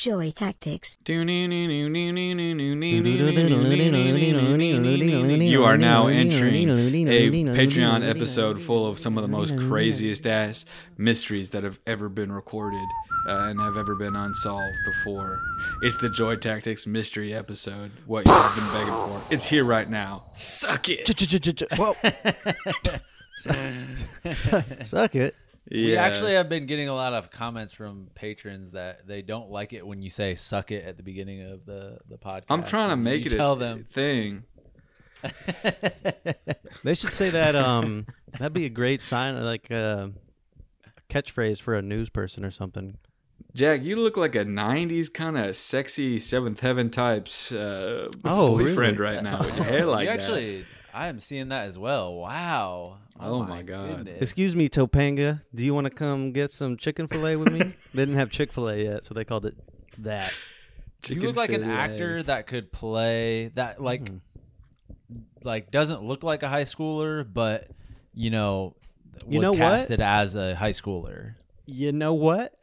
Joy Tactics. You are now entering a Patreon episode full of some of the most craziest ass mysteries that have ever been recorded uh, and have ever been unsolved before. It's the Joy Tactics mystery episode. What you have been begging for. It's here right now. Suck it. Whoa. Suck it. We actually have been getting a lot of comments from patrons that they don't like it when you say "suck it" at the beginning of the the podcast. I'm trying to make it tell a them. thing. They should say that. Um, that'd be a great sign, like uh, a catchphrase for a news person or something. Jack, you look like a '90s kind of sexy Seventh Heaven types uh, Oh, boyfriend really? right now with your hair like you that. actually, I am seeing that as well. Wow. Oh my God. goodness. Excuse me, Topanga. Do you want to come get some chicken fillet with me? they didn't have Chick Fil A yet, so they called it that. You look like an actor that could play that like Mm. like doesn't look like a high schooler, but you know was You know what? casted as a high schooler. You know what?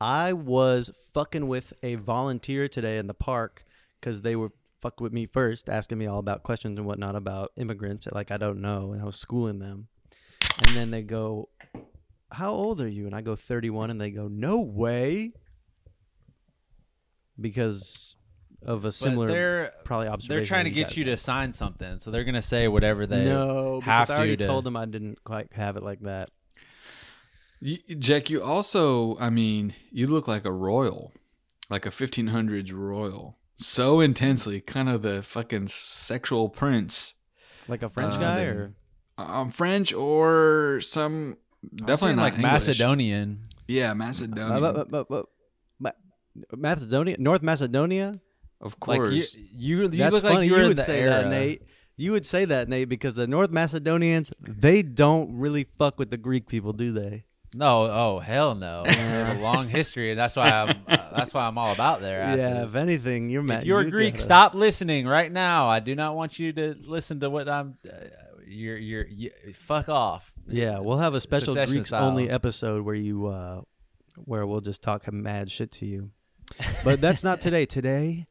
I was fucking with a volunteer today in the park because they were fucking with me first, asking me all about questions and whatnot about immigrants. Like I don't know, and I was schooling them. And then they go, "How old are you?" And I go, "31." And they go, "No way," because of a similar they're probably observation. they're trying to get you to sign something, so they're gonna say whatever they no, have because I already to to- told them I didn't quite have it like that. You, Jack, you also, I mean, you look like a royal, like a 1500s royal. So intensely, kind of the fucking sexual prince. Like a French Uh, guy, they- or Um, French or some, definitely not like English. Macedonian. Yeah, Uh, Macedonian. but, but, but, but, Macedonia, North Macedonia. of Like you, course. you, you That's look funny. like you, you would say era. that, Nate. You would say that, Nate, because the North Macedonians they don't really fuck with the Greek people, do they? No, oh hell no. they have a long history, and that's why I'm uh, that's why I'm all about their asses. Yeah. If anything, you're mad. if you're you Greek, gotta- stop listening right now. I do not want you to listen to what I'm. Uh, you're you're you, fuck off. Yeah, we'll have a special Succession Greeks only episode where you, uh where we'll just talk mad shit to you. But that's not today. Today,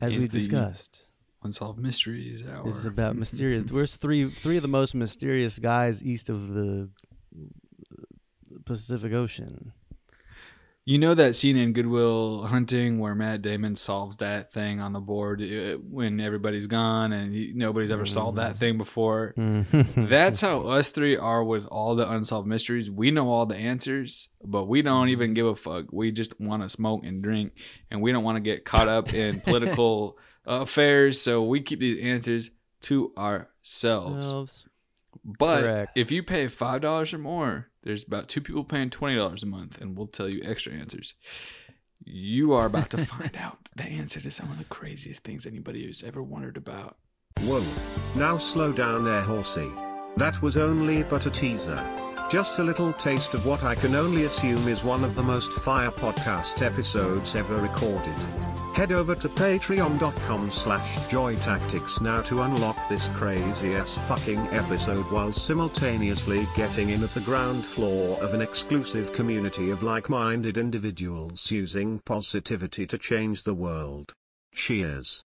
as Is we the- discussed, Unsolved Mysteries Hour. this is about mysterious. We're three three of the most mysterious guys east of the Pacific Ocean. You know that scene in Good Will Hunting where Matt Damon solves that thing on the board uh, when everybody's gone and he, nobody's ever solved Mm-hmm. that thing before? That's how us three are with all the unsolved mysteries. We know all the answers, but we don't even give a fuck. We just want to smoke and drink, and we don't want to get caught up in political affairs. So we keep these answers to ourselves. Elves. But Correct. if you pay five dollars or more, there's about two people paying twenty dollars a month, and we'll tell you extra answers. You are about to find out the answer to some of the craziest things anybody has ever wondered about. Whoa. Now slow down there, horsey. That was only but a teaser. Just a little taste of what I can only assume is one of the most fire podcast episodes ever recorded. Head over to patreon.com slash joytactics now to unlock this crazy ass fucking episode while simultaneously getting in at the ground floor of an exclusive community of like-minded individuals using positivity to change the world. Cheers.